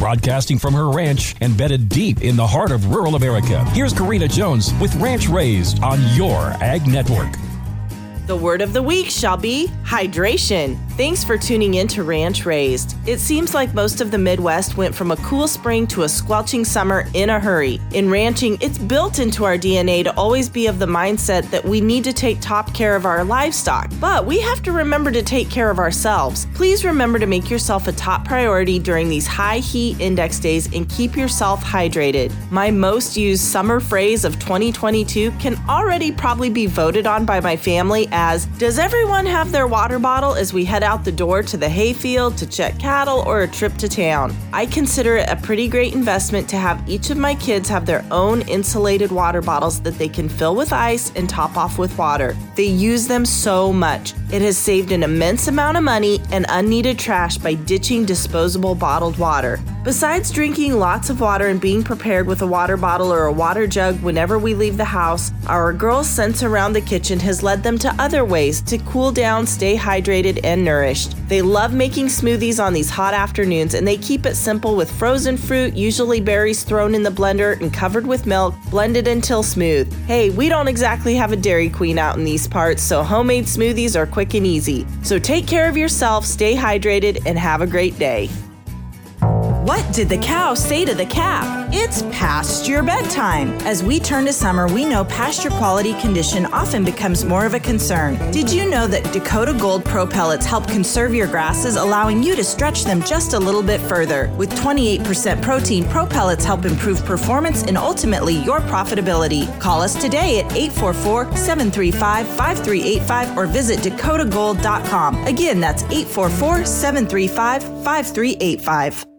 broadcasting from her ranch embedded deep in the heart of rural America. Here's Karina Jones with Ranch Raised on your Ag Network. The word of the week shall be hydration. Thanks for tuning in to Ranch Raised. It seems like most of the Midwest went from a cool spring to a squelching summer in a hurry. In ranching, it's built into our DNA to always be of the mindset that we need to take top care of our livestock, but we have to remember to take care of ourselves. Please remember to make yourself a top priority during these high heat index days and keep yourself hydrated. My most used summer phrase of 2022 can already probably be voted on by my family as Does everyone have their water bottle as we head out the door to the hayfield to check cattle or a trip to town? I consider it a pretty great investment to have each of my kids have their own insulated water bottles that they can fill with ice and top off with water. They use them so much. It has saved an immense amount of money and unneeded trash by ditching disposable bottled water. Besides drinking lots of water and being prepared with a water bottle or a water jug whenever we leave the house, our girls' sense around the kitchen has led them to other ways to cool down, stay hydrated, and nourished. They love making smoothies on these hot afternoons and they keep it simple with frozen fruit, usually berries thrown in the blender and covered with milk, blended until smooth. Hey, we don't exactly have a Dairy Queen out in these parts, so homemade smoothies are quick and easy. So take care of yourself, stay hydrated, and have a great day. What did the cow say to the calf? It's past your bedtime. As we turn to summer, we know pasture quality condition often becomes more of a concern. Did you know that Dakota Gold Pro Pellets help conserve your grasses, allowing you to stretch them just a little bit further? With 28% protein, Pro Pellets help improve performance and ultimately your profitability. Call us today at 844 735 5385 or visit dakotagold.com. Again, that's 844 735 5385.